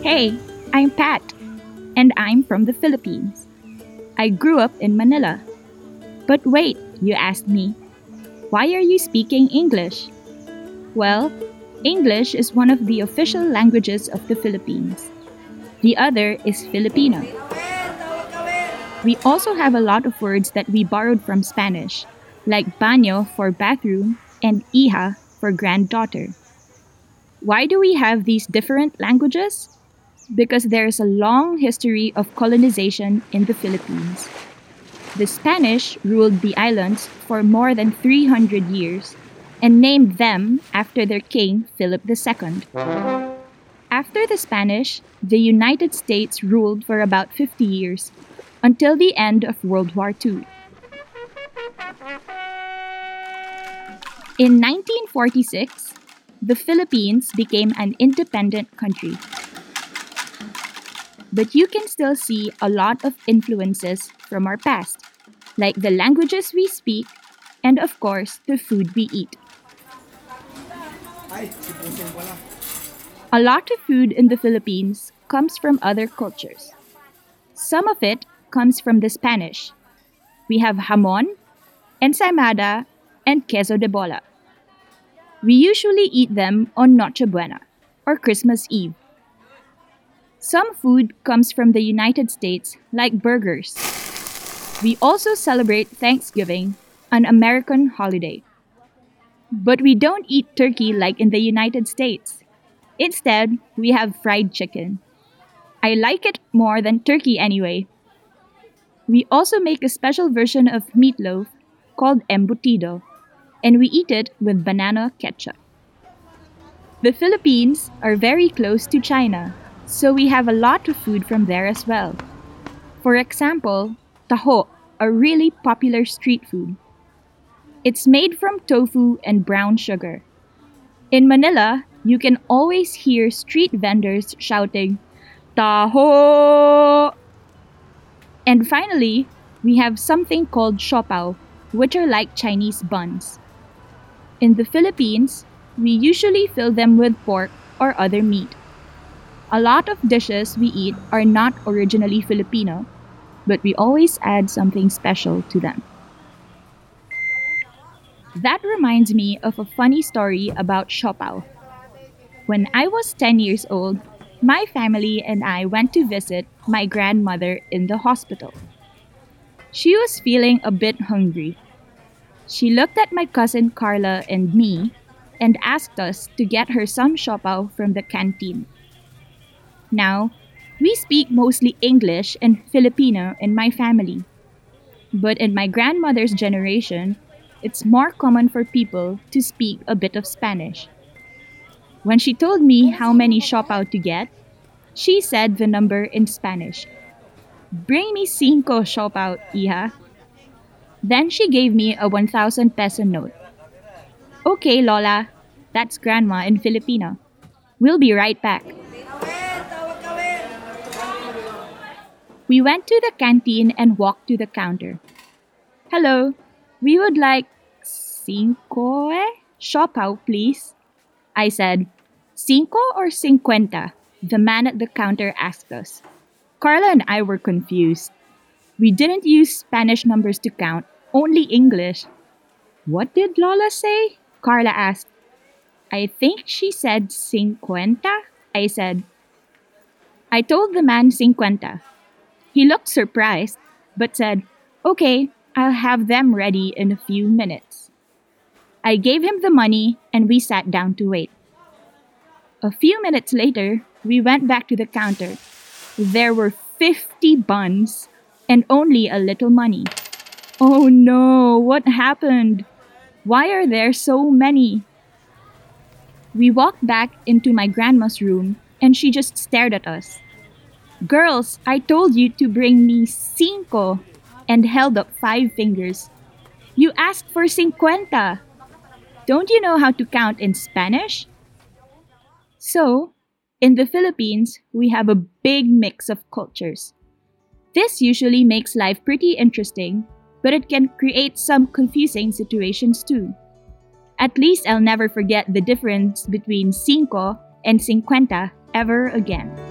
Hey, I'm Pat, and I'm from the Philippines. I grew up in Manila. But wait, you asked me, why are you speaking English? Well, English is one of the official languages of the Philippines. The other is Filipino. We also have a lot of words that we borrowed from Spanish, like baño for bathroom and hija for granddaughter. Why do we have these different languages? Because there is a long history of colonization in the Philippines. The Spanish ruled the islands for more than 300 years and named them after their king, Philip II. After the Spanish, the United States ruled for about 50 years until the end of World War II. In 1946, the Philippines became an independent country. But you can still see a lot of influences from our past, like the languages we speak and, of course, the food we eat. A lot of food in the Philippines comes from other cultures. Some of it comes from the Spanish. We have jamon, ensaimada, and queso de bola. We usually eat them on Noche Buena, or Christmas Eve. Some food comes from the United States, like burgers. We also celebrate Thanksgiving, an American holiday. But we don't eat turkey like in the United States. Instead, we have fried chicken. I like it more than turkey anyway. We also make a special version of meatloaf called embutido, and we eat it with banana ketchup. The Philippines are very close to China, so we have a lot of food from there as well. For example, taho, a really popular street food. It's made from tofu and brown sugar. In Manila, you can always hear street vendors shouting, Taho! And finally, we have something called siopao, which are like Chinese buns. In the Philippines, we usually fill them with pork or other meat. A lot of dishes we eat are not originally Filipino, but we always add something special to them. That reminds me of a funny story about siopao. When I was 10 years old, my family and I went to visit my grandmother in the hospital. She was feeling a bit hungry. She looked at my cousin Carla and me and asked us to get her some siopao from the canteen. Now, we speak mostly English and Filipino in my family. But in my grandmother's generation, it's more common for people to speak a bit of Spanish. When she told me how many siopao to get, she said the number in Spanish. Bring me cinco siopao, hija. Then she gave me a 1,000 peso note. Okay, Lola. That's grandma in Filipino. We'll be right back. We went to the canteen and walked to the counter. Hello, we would like cinco eh? siopao, please. I said, Cinco or cincuenta? The man at the counter asked us. Carla and I were confused. We didn't use Spanish numbers to count, only English. What did Lola say? Carla asked. I think she said cincuenta. I said. I told the man cincuenta. He looked surprised, but said, Okay, I'll have them ready in a few minutes. I gave him the money and we sat down to wait. A few minutes later, we went back to the counter. There were 50 buns and only a little money. Oh no, what happened? Why are there so many? We walked back into my grandma's room and she just stared at us. Girls, I told you to bring me cinco and held up five fingers. You asked for cincuenta. Don't you know how to count in Spanish? So, in the Philippines, we have a big mix of cultures. This usually makes life pretty interesting but it can create some confusing situations too. At least I'll never forget the difference between cinco and cincuenta ever again.